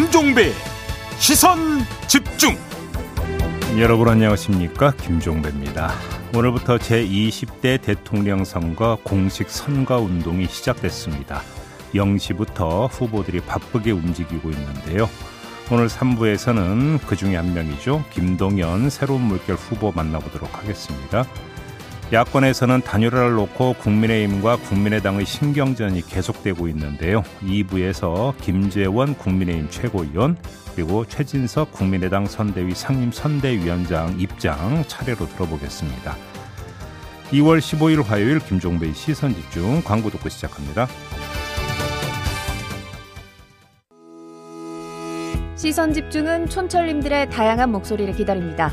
김종배 시선 집중. 여러분 안녕하십니까? 김종배입니다. 오늘부터 제20대 대통령 선거 공식 선거 운동이 시작됐습니다. 0시부터 후보들이 바쁘게 움직이고 있는데요. 오늘 3부에서는 그 중에 한 명이죠. 김동연 새로운 물결 후보 만나보도록 하겠습니다 야권에서는 단일화를 놓고 국민의힘과 국민의당의 신경전이 계속되고 있는데요. 2부에서 김재원 국민의힘 최고위원 그리고 최진석 국민의당 선대위 상임 선대위원장 입장 차례로 들어보겠습니다. 2월 15일 화요일 김종배의 시선 집중 광고 듣고 시작합니다. 시선 집중은 촌철님들의 다양한 목소리를 기다립니다.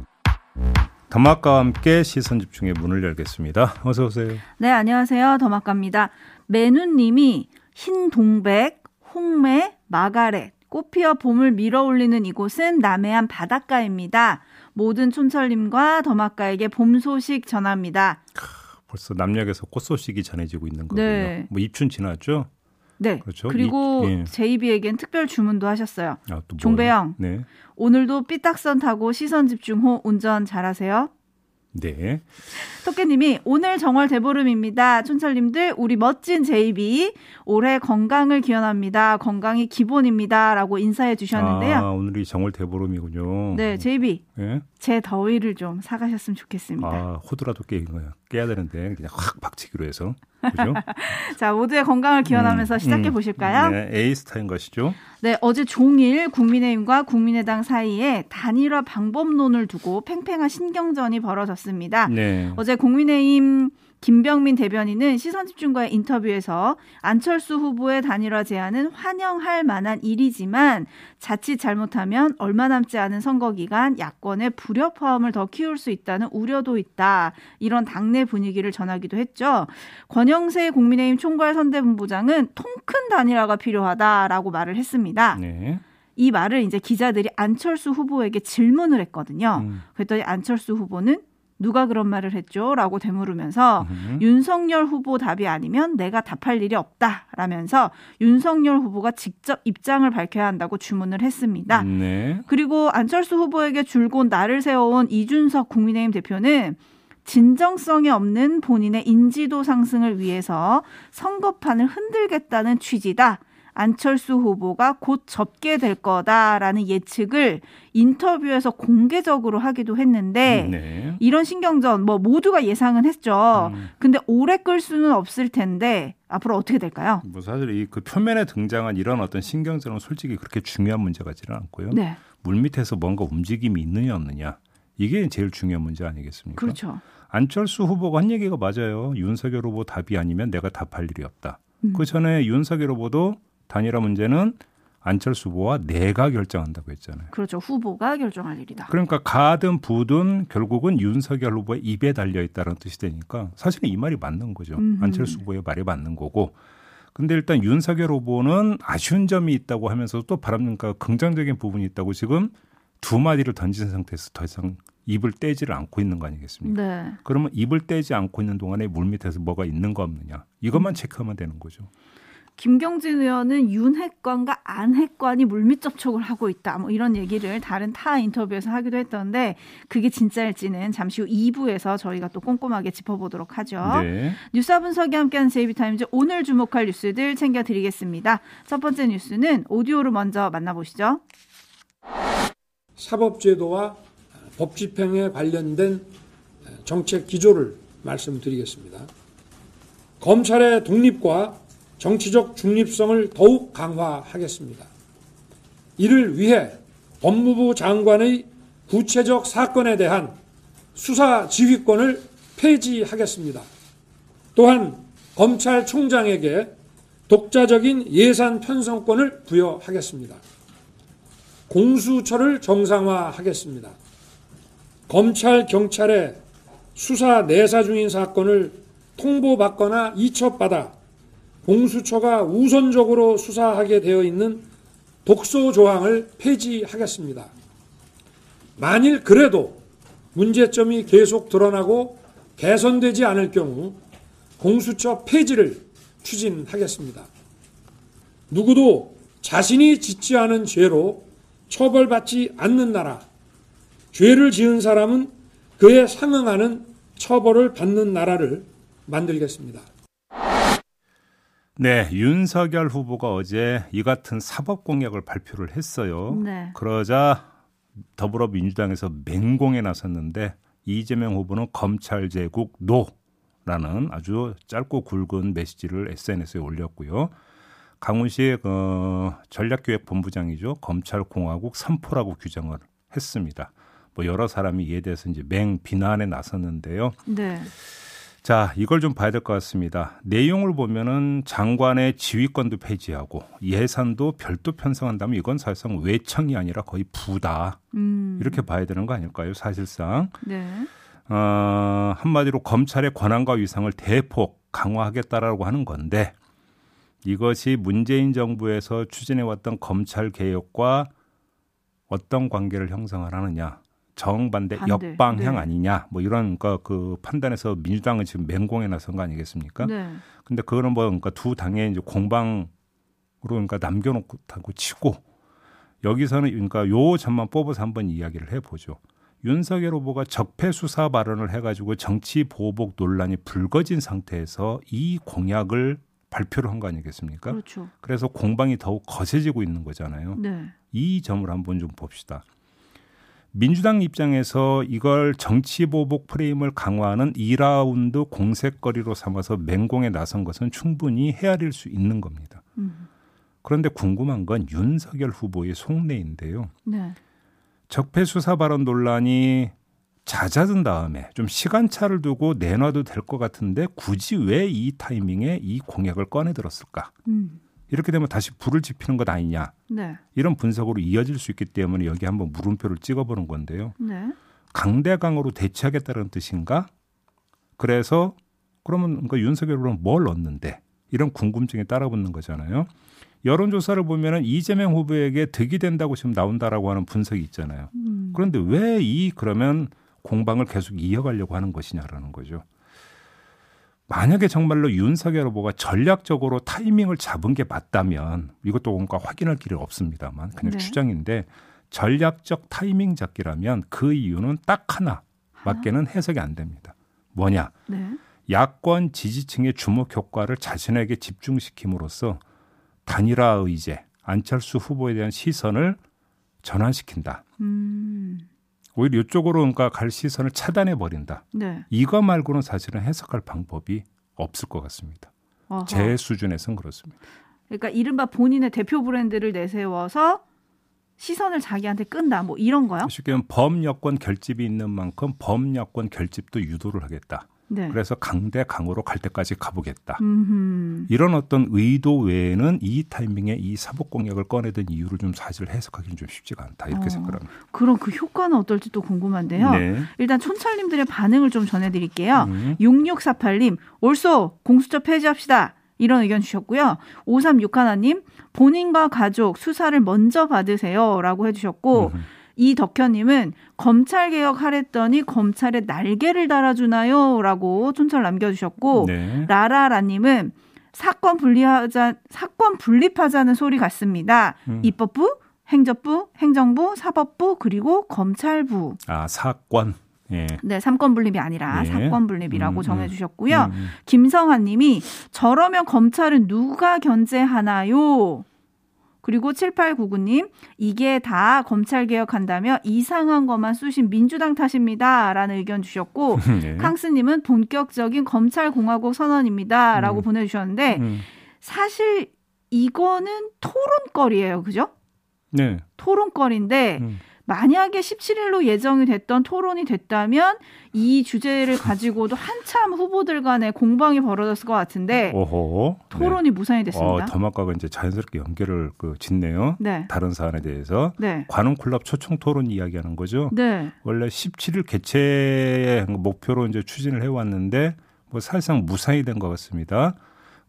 더마카와 함께 시선 집중의 문을 열겠습니다. 어서 오세요. 네, 안녕하세요. 더마카입니다. 메누님이 흰 동백, 홍매, 마가렛, 꽃피어 봄을 밀어올리는 이곳은 남해안 바닷가입니다. 모든 촌철님과 더마카에게 봄 소식 전합니다. 벌써 남녘에서 꽃 소식이 전해지고 있는 거군요. 네. 뭐 입춘 지났죠? 네. 그렇죠. 그리고 이- 예. 제이비에겐 특별 주문도 하셨어요. 아, 또 종배영. 네. 오늘도 삐딱선 타고 시선 집중호 운전 잘하세요. 네. 토끼님이 오늘 정월 대보름입니다. 촌철님들 우리 멋진 제이비 올해 건강을 기원합니다. 건강이 기본입니다.라고 인사해 주셨는데요. 아, 오늘이 정월 대보름이군요. 네, 제이비 예? 제 더위를 좀 사가셨으면 좋겠습니다. 아, 호두라도 깨, 깨야 되는데 그냥 확 박치기로 해서. 그죠? 자, 모두의 건강을 기원하면서 음, 시작해 음. 보실까요? 네, 에이스타인 것이죠. 네, 어제 종일 국민의힘과 국민의당 사이에 단일화 방법론을 두고 팽팽한 신경전이 벌어졌습니다. 네. 어제 국민의힘 김병민 대변인은 시선집중과의 인터뷰에서 안철수 후보의 단일화 제안은 환영할 만한 일이지만 자칫 잘못하면 얼마 남지 않은 선거 기간 야권의 불협화음을 더 키울 수 있다는 우려도 있다. 이런 당내 분위기를 전하기도 했죠. 권영세 국민의힘 총괄선대본부장은 통 큰 단일화가 필요하다라고 말을 했습니다. 네. 이 말을 이제 기자들이 안철수 후보에게 질문을 했거든요. 음. 그랬더니 안철수 후보는 누가 그런 말을 했죠? 라고 되물으면서 음. 윤석열 후보 답이 아니면 내가 답할 일이 없다. 라면서 윤석열 후보가 직접 입장을 밝혀야 한다고 주문을 했습니다. 네. 그리고 안철수 후보에게 줄곧 날을 세워온 이준석 국민의힘 대표는 진정성이 없는 본인의 인지도 상승을 위해서 선거판을 흔들겠다는 취지다. 안철수 후보가 곧 접게 될 거다라는 예측을 인터뷰에서 공개적으로 하기도 했는데 네. 이런 신경전 뭐 모두가 예상은 했죠. 음. 근데 오래 끌 수는 없을 텐데 앞으로 어떻게 될까요? 뭐 사실 이 그 표면에 등장한 이런 어떤 신경전은 솔직히 그렇게 중요한 문제 같지는 않고요. 네. 물 밑에서 뭔가 움직임이 있느냐 없느냐 이게 제일 중요한 문제 아니겠습니까? 그렇죠. 안철수 후보가 한 얘기가 맞아요. 윤석열 후보 답이 아니면 내가 답할 일이 없다. 음. 그 전에 윤석열 후보도 단일화 문제는 안철수 후보와 내가 결정한다고 했잖아요. 그렇죠. 후보가 결정할 일이다. 그러니까 가든 부든 결국은 윤석열 후보의 입에 달려 있다는 뜻이 되니까 사실은 이 말이 맞는 거죠. 음흠. 안철수 후보의 말이 맞는 거고. 근데 일단 윤석열 후보는 아쉬운 점이 있다고 하면서 또 바람직한 긍정적인 부분이 있다고 지금 두 마디를 던진 상태에서 더 이상 입을 떼지를 않고 있는 거 아니겠습니까? 네. 그러면 입을 떼지 않고 있는 동안에 물 밑에서 뭐가 있는가 없느냐 이것만 체크하면 되는 거죠. 김경진 의원은 윤핵관과 안핵관이 물밑 접촉을 하고 있다. 뭐 이런 얘기를 다른 타 인터뷰에서 하기도 했던데 그게 진짜일지는 잠시 후 2부에서 저희가 또 꼼꼼하게 짚어보도록 하죠. 네. 뉴스 분석이 함께하는 제이비타임즈 오늘 주목할 뉴스들 챙겨드리겠습니다. 첫 번째 뉴스는 오디오로 먼저 만나보시죠. 사법제도와 법 집행에 관련된 정책 기조를 말씀드리겠습니다. 검찰의 독립과 정치적 중립성을 더욱 강화하겠습니다. 이를 위해 법무부 장관의 구체적 사건에 대한 수사 지휘권을 폐지하겠습니다. 또한 검찰총장에게 독자적인 예산 편성권을 부여하겠습니다. 공수처를 정상화하겠습니다. 검찰, 경찰의 수사 내사 중인 사건을 통보받거나 이첩받아 공수처가 우선적으로 수사하게 되어 있는 독소 조항을 폐지하겠습니다. 만일 그래도 문제점이 계속 드러나고 개선되지 않을 경우 공수처 폐지를 추진하겠습니다. 누구도 자신이 짓지 않은 죄로 처벌받지 않는 나라, 죄를 지은 사람은 그에 상응하는 처벌을 받는 나라를 만들겠습니다. 네, 윤석열 후보가 어제 이 같은 사법 공약을 발표를 했어요. 네. 그러자 더불어민주당에서 맹공에 나섰는데 이재명 후보는 검찰 제국 노라는 아주 짧고 굵은 메시지를 SNS에 올렸고요. 강훈식 어, 전략기획본부장이죠. 검찰공화국 3포라고 규정을 했습니다. 뭐 여러 사람이 이에 대해서 이제 맹 비난에 나섰는데요. 네. 자, 이걸 좀 봐야 될 것 같습니다. 내용을 보면은 장관의 지휘권도 폐지하고 예산도 별도 편성한다면 이건 사실상 외청이 아니라 거의 부다. 음. 이렇게 봐야 되는 거 아닐까요? 사실상. 네. 어, 한마디로 검찰의 권한과 위상을 대폭 강화하겠다라고 하는 건데 이것이 문재인 정부에서 추진해왔던 검찰 개혁과 어떤 관계를 형성을 하느냐. 정반대 반대. 역방향 네. 아니냐 뭐 이런 그, 그 판단에서 민주당은 지금 맹공에 나선 거 아니겠습니까? 네. 근데 그거는 뭐 그러니까 두 당의 이제 공방으로 그러니까 남겨놓고 타고 치고 여기서는 그러니까 요 점만 뽑아서 한번 이야기를 해보죠. 윤석열 후보가 적폐 수사 발언을 해가지고 정치 보복 논란이 불거진 상태에서 이 공약을 발표를 한 거 아니겠습니까? 그렇죠. 그래서 공방이 더욱 거세지고 있는 거잖아요. 네. 이 점을 한번 좀 봅시다. 민주당 입장에서 이걸 정치 보복 프레임을 강화하는 2라운드 공세거리로 삼아서 맹공에 나선 것은 충분히 헤아릴 수 있는 겁니다. 음. 그런데 궁금한 건 윤석열 후보의 속내인데요. 네. 적폐 수사 발언 논란이 잦아든 다음에 좀 시간차를 두고 내놔도 될 것 같은데 굳이 왜 이 타이밍에 이 공약을 꺼내 들었을까? 음. 이렇게 되면 다시 불을 지피는 것 아니냐? 네. 이런 분석으로 이어질 수 있기 때문에 여기 한번 물음표를 찍어보는 건데요. 네. 강대강으로 대치하겠다는 뜻인가? 그래서 그러면 그 윤석열 후보는 뭘 얻는데? 이런 궁금증이 따라붙는 거잖아요. 여론조사를 보면은 이재명 후보에게 득이 된다고 지금 나온다라고 하는 분석이 있잖아요. 음. 그런데 왜 이 그러면 공방을 계속 이어가려고 하는 것이냐라는 거죠. 만약에 정말로 윤석열 후보가 전략적으로 타이밍을 잡은 게 맞다면 이것도 뭔가 확인할 길이 없습니다만 그냥 네. 추정인데 전략적 타이밍 잡기라면 그 이유는 딱 하나 밖에는 해석이 안 됩니다. 뭐냐? 네. 야권 지지층의 주목 효과를 자신에게 집중시킴으로써 단일화 의제, 안철수 후보에 대한 시선을 전환시킨다. 음. 오히려 이쪽으로 그러니까 갈 시선을 차단해 버린다. 네. 이거 말고는 사실은 해석할 방법이 없을 것 같습니다. 어허. 제 수준에선 그렇습니다. 그러니까 이른바 본인의 대표 브랜드를 내세워서 시선을 자기한테 끈다. 뭐 이런 거요? 쉽게 말하면 범여권 결집이 있는 만큼 범여권 결집도 유도를 하겠다. 네. 그래서 강대 강으로 갈 때까지 가보겠다. 음. 이런 어떤 의도 외에는 이 타이밍에 이 사법 공약을 꺼내던 이유를 좀 사실 해석하기는 좀 쉽지가 않다 이렇게 어. 생각합니다. 그럼 그 효과는 어떨지 또 궁금한데요. 네. 일단 촌철님들의 반응을 좀 전해드릴게요. 음. 6648님, 올소 공수처 폐지합시다. 이런 의견 주셨고요. 5361님, 본인과 가족 수사를 먼저 받으세요. 라고 해주셨고, 음. 이 덕현님은 검찰 개혁 하랬더니 검찰에 날개를 달아주나요? 라고 촌철 남겨주셨고, 네. 라라라님은 사건 분리하자, 사건 분립하자는 소리 같습니다. 음. 입법부, 행정부, 행정부, 사법부, 그리고 검찰부. 아 사건. 예. 네, 삼권 분립이 아니라 예. 사권 분립이라고 음, 정해주셨고요. 음, 음. 김성환 님이 저러면 검찰은 누가 견제하나요? 그리고 7899님, 이게 다 검찰 개혁한다며 이상한 것만 쑤신 민주당 탓입니다. 라는 의견 주셨고, 네. 캉스님은 본격적인 검찰공화국 선언입니다. 라고 음. 보내주셨는데, 음. 사실 이거는 토론거리예요. 그죠? 네. 토론거리인데, 음. 만약에 17일로 예정이 됐던 토론이 됐다면 이 주제를 가지고도 한참 후보들 간에 공방이 벌어졌을 것 같은데 오호. 토론이 네. 무산이 됐습니다. 어, 더마과가 이제 자연스럽게 연결을 그 짓네요. 네. 다른 사안에 대해서 네. 관훈 콜랍 초청 토론 이야기하는 거죠. 네. 원래 17일 개최 목표로 이제 추진을 해왔는데 뭐 사실상 무산이 된 것 같습니다.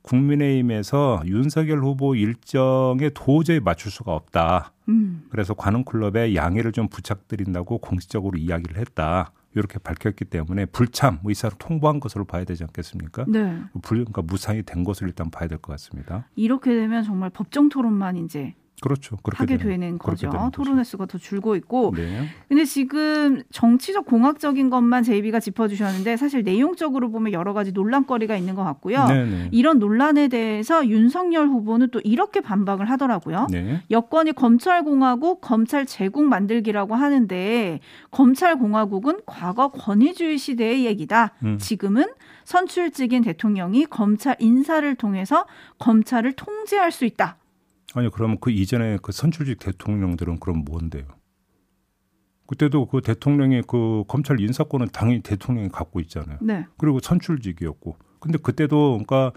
국민의힘에서 윤석열 후보 일정에 도저히 맞출 수가 없다. 음. 그래서 관훈 클럽에 양해를 좀 부탁드린다고 공식적으로 이야기를 했다. 이렇게 밝혔기 때문에 불참 의사를 통보한 것으로 봐야 되지 않겠습니까? 네. 불, 그러니까 무산이 된 것을 일단 봐야 될 것 같습니다. 이렇게 되면 정말 법정 토론만 이제 그렇죠. 그렇게 하게 되는, 되는 거죠. 되는 토론의 수가 더 줄고 있고. 네. 근데 지금 정치적 공학적인 것만 제이비가 짚어주셨는데 사실 내용적으로 보면 여러 가지 논란거리가 있는 것 같고요. 네네. 이런 논란에 대해서 윤석열 후보는 또 이렇게 반박을 하더라고요. 네. 여권이 검찰 공화국, 검찰 제국 만들기라고 하는데 검찰 공화국은 과거 권위주의 시대의 얘기다. 음. 지금은 선출직인 대통령이 검찰 인사를 통해서 검찰을 통제할 수 있다. 아니 그러면 그 이전에 그 선출직 대통령들은 그럼 뭔데요? 그때도 그 대통령이 그 검찰 인사권은 당연히 대통령이 갖고 있잖아요. 네. 그리고 선출직이었고. 근데 그때도 그러니까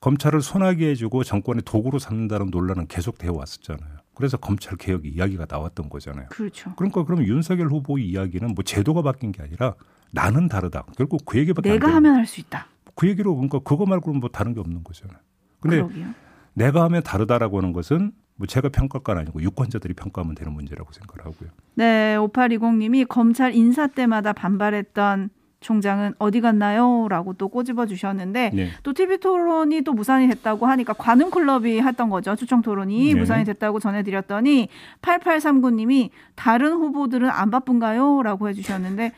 검찰을 손하게 해주고 정권의 도구로 삼는다는 논란은 계속 되어 왔었잖아요. 그래서 검찰 개혁 이야기가 나왔던 거잖아요. 그렇죠. 그러니까 그럼 윤석열 후보 이야기는 뭐 제도가 바뀐 게 아니라 나는 다르다. 결국 그 얘기밖에 안 내가 하면 할 수 있다. 그 얘기로 그러니까 그거 말고는 뭐 다른 게 없는 거잖아요. 근데 그러게요. 내가 하면 다르다라고 하는 것은 뭐 제가 평가할 건 아니고 유권자들이 평가하면 되는 문제라고 생각을 하고요. 네, 5820님이 검찰 인사 때마다 반발했던 총장은 어디 갔나요? 라고 또 꼬집어 주셨는데 네. 또 TV 토론이 또 무산이 됐다고 하니까 관훈 클럽이 했던 거죠. 추청 토론이 네. 무산이 됐다고 전해드렸더니 8839님이 다른 후보들은 안 바쁜가요? 라고 해주셨는데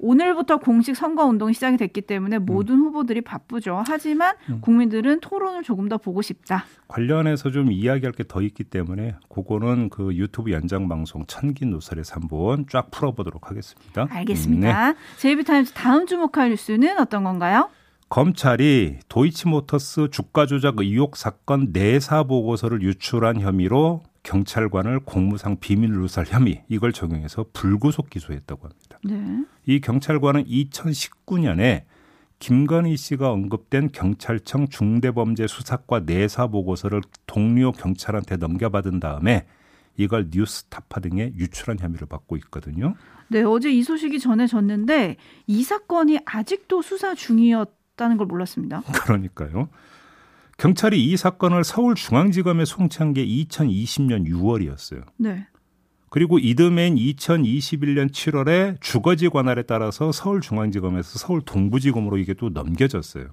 오늘부터 공식 선거 운동이 시작이 됐기 때문에 모든 후보들이 바쁘죠. 하지만 음. 국민들은 토론을 조금 더 보고 싶다. 관련해서 좀 이야기할 게 더 있기 때문에 그거는 그 유튜브 연장 방송 천기 노설에서 한번 쫙 풀어보도록 하겠습니다. 네. 알겠습니다. 제이비타임즈 다음 주목할 뉴스는 어떤 건가요? 검찰이 도이치모터스 주가 조작 의혹 사건 내사 보고서를 유출한 혐의로 경찰관을 공무상 비밀 누설 혐의 이걸 적용해서 불구속 기소했다고 합니다. 네. 이 경찰관은 2019년에 김건희 씨가 언급된 경찰청 중대범죄 수사과 내사 보고서를 동료 경찰한테 넘겨받은 다음에 이걸 뉴스타파 등에 유출한 혐의를 받고 있거든요. 네, 어제 이 소식이 전해졌는데 이 사건이 아직도 수사 중이었다는 걸 몰랐습니다. 그러니까요. 경찰이 이 사건을 서울중앙지검에 송치한 게 2020년 6월이었어요. 네. 그리고 이듬해인 2021년 7월에 주거지 관할에 따라서 서울중앙지검에서 서울 동부지검으로 이게 또 넘겨졌어요.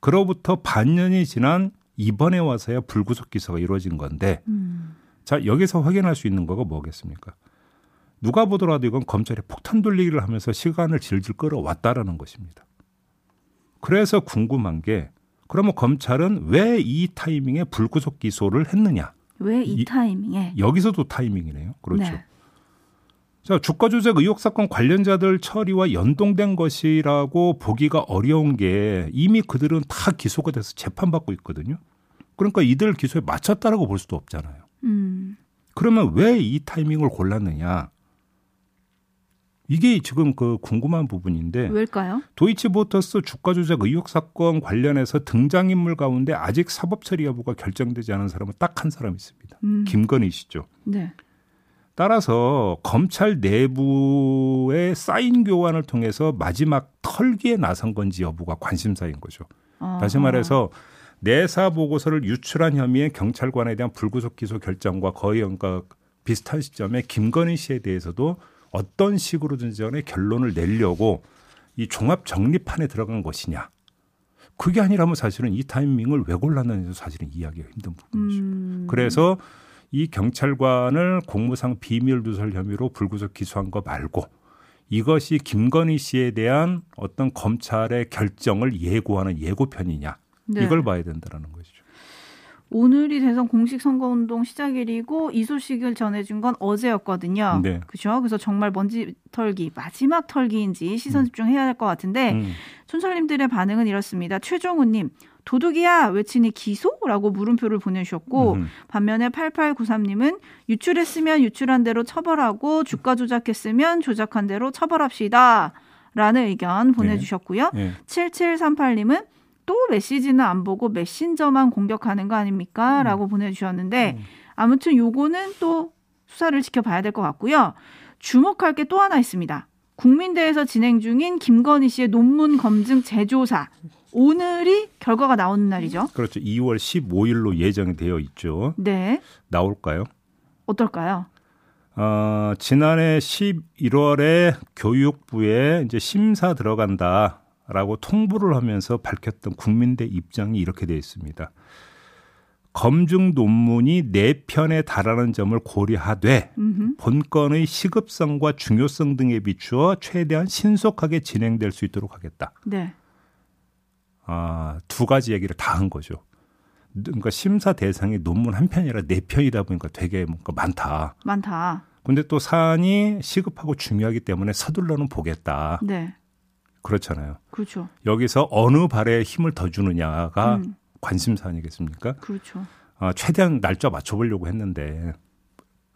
그로부터 반년이 지난 이번에 와서야 불구속 기소가 이루어진 건데 음. 자 여기서 확인할 수 있는 거가 뭐겠습니까? 누가 보더라도 이건 검찰이 폭탄 돌리기를 하면서 시간을 질질 끌어왔다라는 것입니다. 그래서 궁금한 게 그러면 검찰은 왜 이 타이밍에 불구속 기소를 했느냐? 왜이 이- 타이밍에? 여기서도 타이밍이네요. 그렇죠. 네. 자, 주가 조작 의혹 사건 관련자들 처리와 연동된 것이라고 보기가 어려운 게 이미 그들은 다 기소가 돼서 재판받고 있거든요. 그러니까 이들 기소에 맞췄다라고 볼 수도 없잖아요. 음. 그러면 왜 이 타이밍을 골랐느냐? 이게 지금 그 궁금한 부분인데 왜일까요? 도이치모터스 주가 조작 의혹 사건 관련해서 등장인물 가운데 아직 사법 처리 여부가 결정되지 않은 사람은 딱 한 사람 있습니다. 음. 김건희 씨죠. 네. 따라서 검찰 내부의 사인 교환을 통해서 마지막 털기에 나선 건지 여부가 관심사인 거죠. 다시 아하. 말해서 내사 보고서를 유출한 혐의의 경찰관에 대한 불구속 기소 결정과 거의 그러니까 비슷한 시점에 김건희 씨에 대해서도 어떤 식으로든지 간에 결론을 내려고 이 종합 정리판에 들어간 것이냐. 그게 아니라면 사실은 이 타이밍을 왜 골랐는지 사실은 이해하기가 힘든 부분이죠. 음. 그래서 이 경찰관을 공무상 비밀 누설 혐의로 불구속 기소한 거 말고 이것이 김건희 씨에 대한 어떤 검찰의 결정을 예고하는 예고편이냐 네. 이걸 봐야 된다라는 것이죠. 오늘이 대선 공식 선거운동 시작일이고 이 소식을 전해준 건 어제였거든요. 네. 그죠? 그래서 정말 먼지 털기 마지막 털기인지 시선 집중해야 할 것 같은데 음. 촌철님들의 반응은 이렇습니다. 최종우님 도둑이야 외치니 기소라고 물음표를 보내주셨고 음. 반면에 8893님은 유출했으면 유출한 대로 처벌하고 주가 조작했으면 조작한 대로 처벌합시다. 라는 의견 보내주셨고요. 예. 7738님은 또 메시지는 안 보고 메신저만 공격하는 거 아닙니까? 라고 음. 보내주셨는데 아무튼 요거는 또 수사를 지켜봐야 될 것 같고요. 주목할 게 또 하나 있습니다. 국민대에서 진행 중인 김건희 씨의 논문 검증 재조사. 오늘이 결과가 나오는 날이죠. 그렇죠. 2월 15일로 예정이 되어 있죠. 네. 나올까요? 어떨까요? 어, 지난해 11월에 교육부에 이제 심사 들어간다 라고 통보를 하면서 밝혔던 국민대 입장이 이렇게 되어 있습니다. 검증 논문이 네 편에 달하는 점을 고려하되 음흠. 본건의 시급성과 중요성 등에 비추어 최대한 신속하게 진행될 수 있도록 하겠다. 네. 아, 두 가지 얘기를 다 한 거죠. 그러니까 심사 대상이 논문 한 편이라 네 편이다 보니까 되게 뭔가 많다. 많다. 근데 또 사안이 시급하고 중요하기 때문에 서둘러는 보겠다. 네. 그렇잖아요. 그렇죠. 여기서 어느 발에 힘을 더 주느냐가 음. 관심사 아니겠습니까? 그렇죠. 아, 최대한 날짜 맞춰보려고 했는데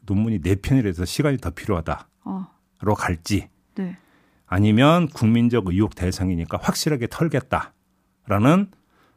논문이 네 편이라서 시간이 더 필요하다로 어. 갈지 네. 아니면 국민적 의혹 대상이니까 확실하게 털겠다라는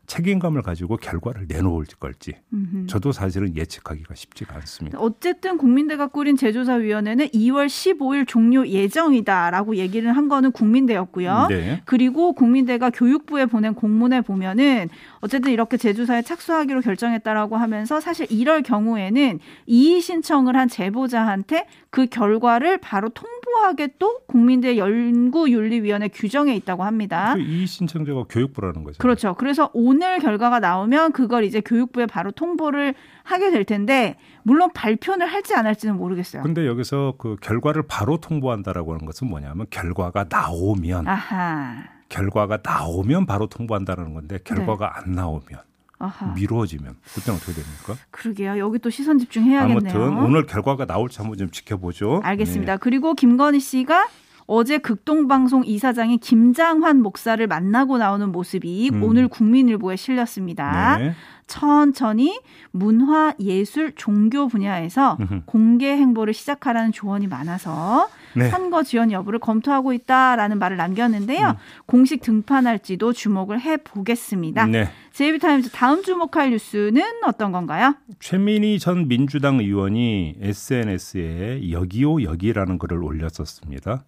책임감을 가지고 결과를 내놓을 걸지 음흠. 저도 사실은 예측하기가 쉽지가 않습니다. 어쨌든 국민대가 꾸린 제조사위원회는 2월 15일 종료 예정이다라고 얘기를 한 거는 국민대였고요. 네. 그리고 국민대가 교육부에 보낸 공문에 보면은 어쨌든 이렇게 제조사에 착수하기로 결정했다라고 하면서 사실 이럴 경우에는 이의 신청을 한 제보자한테 그 결과를 바로 통 보하게 또 국민대 연구윤리위원회 규정에 있다고 합니다. 그 이의 신청자가 교육부라는 거죠. 그렇죠. 그래서 오늘 결과가 나오면 그걸 이제 교육부에 바로 통보를 하게 될 텐데 물론 발표를 할지 안 할지는 모르겠어요. 근데 여기서 그 결과를 바로 통보한다라고 하는 것은 뭐냐면 결과가 나오면 아하. 결과가 나오면 바로 통보한다는 건데 결과가 네. 안 나오면 아하. 미뤄지면 그때는 어떻게 됩니까? 그러게요. 여기 또 시선 집중해야겠네요. 아무튼 오늘 결과가 나올지 한번 좀 지켜보죠. 알겠습니다. 네. 그리고 김건희 씨가 어제 극동방송 이사장인 김장환 목사를 만나고 나오는 모습이 음. 오늘 국민일보에 실렸습니다. 네. 천천히 문화, 예술, 종교 분야에서 음흠. 공개 행보를 시작하라는 조언이 많아서 네. 선거 지원 여부를 검토하고 있다라는 말을 남겼는데요. 음. 공식 등판할지도 주목을 해 보겠습니다. 네. 제이비타임즈 다음 주목할 뉴스는 어떤 건가요? 최민희 전 민주당 의원이 SNS에 여기요 여기라는 글을 올렸었습니다.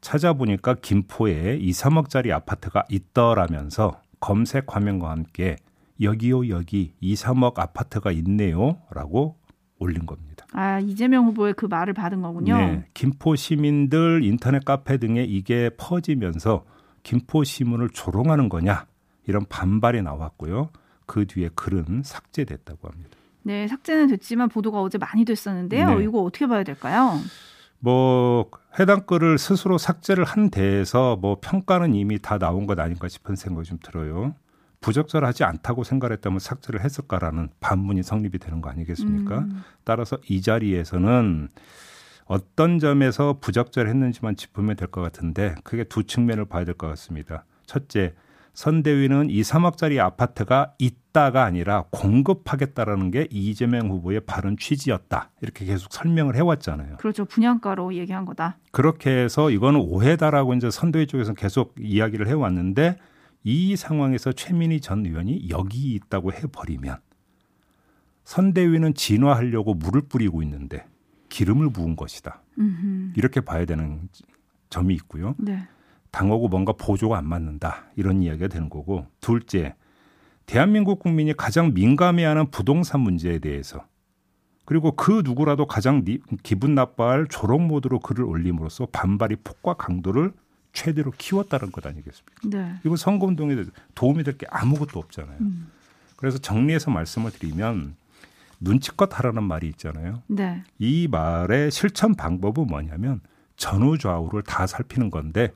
찾아보니까 김포에 2, 3억짜리 아파트가 있더라면서 검색 화면과 함께 여기요 여기 2, 3억 아파트가 있네요라고 올린 겁니다. 아 이재명 후보의 그 말을 받은 거군요. 네, 김포 시민들 인터넷 카페 등에 이게 퍼지면서 김포 시민을 조롱하는 거냐 이런 반발이 나왔고요. 그 뒤에 글은 삭제됐다고 합니다. 네, 삭제는 됐지만 보도가 어제 많이 됐었는데요. 네. 이거 어떻게 봐야 될까요? 뭐 해당 글을 스스로 삭제를 한 데에서 뭐 평가는 이미 다 나온 것 아닌가 싶은 생각이 좀 들어요. 부적절하지 않다고 생각했다면 삭제를 했을까라는 반문이 성립이 되는 거 아니겠습니까? 음, 따라서 이 자리에서는 어떤 점에서 부적절했는지만 짚으면 될 것 같은데 크게 두 측면을 봐야 될 것 같습니다. 첫째, 선대위는 2, 3억짜리 아파트가 있다가 아니라 공급하겠다라는 게 이재명 후보의 발언 취지였다. 이렇게 계속 설명을 해왔잖아요. 그렇죠. 분양가로 얘기한 거다. 그렇게 해서 이거는 오해다라고 이제 선대위 쪽에서 계속 이야기를 해왔는데 이 상황에서 최민희 전 의원이 여기 있다고 해버리면 선대위는 진화하려고 물을 뿌리고 있는데 기름을 부은 것이다. 음흠. 이렇게 봐야 되는 점이 있고요. 네. 당하고 뭔가 보조가 안 맞는다. 이런 이야기가 되는 거고. 둘째, 대한민국 국민이 가장 민감해하는 부동산 문제에 대해서 그리고 그 누구라도 가장 니- 기분 나빠할 조롱 모드로 글을 올림으로써 반발이 폭과 강도를 최대로 키웠다는 것 아니겠습니까? 네. 이거 선거운동에 도움이 될 게 아무것도 없잖아요. 음. 그래서 정리해서 말씀을 드리면 눈치껏 하라는 말이 있잖아요. 네. 이 말의 실천 방법은 뭐냐면 전후 좌우를 다 살피는 건데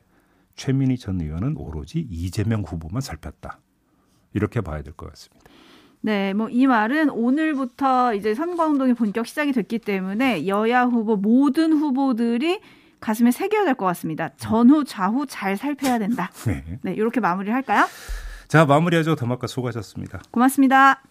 최민희 전 의원은 오로지 이재명 후보만 살폈다. 이렇게 봐야 될 것 같습니다. 네, 뭐 이 말은 오늘부터 이제 선거운동이 본격 시작이 됐기 때문에 여야 후보 모든 후보들이 가슴에 새겨야 될 것 같습니다. 전후 좌우 잘 살펴야 된다. 네. 네, 이렇게 마무리를 할까요? 자 마무리하죠. 더마카 수고하셨습니다. 고맙습니다.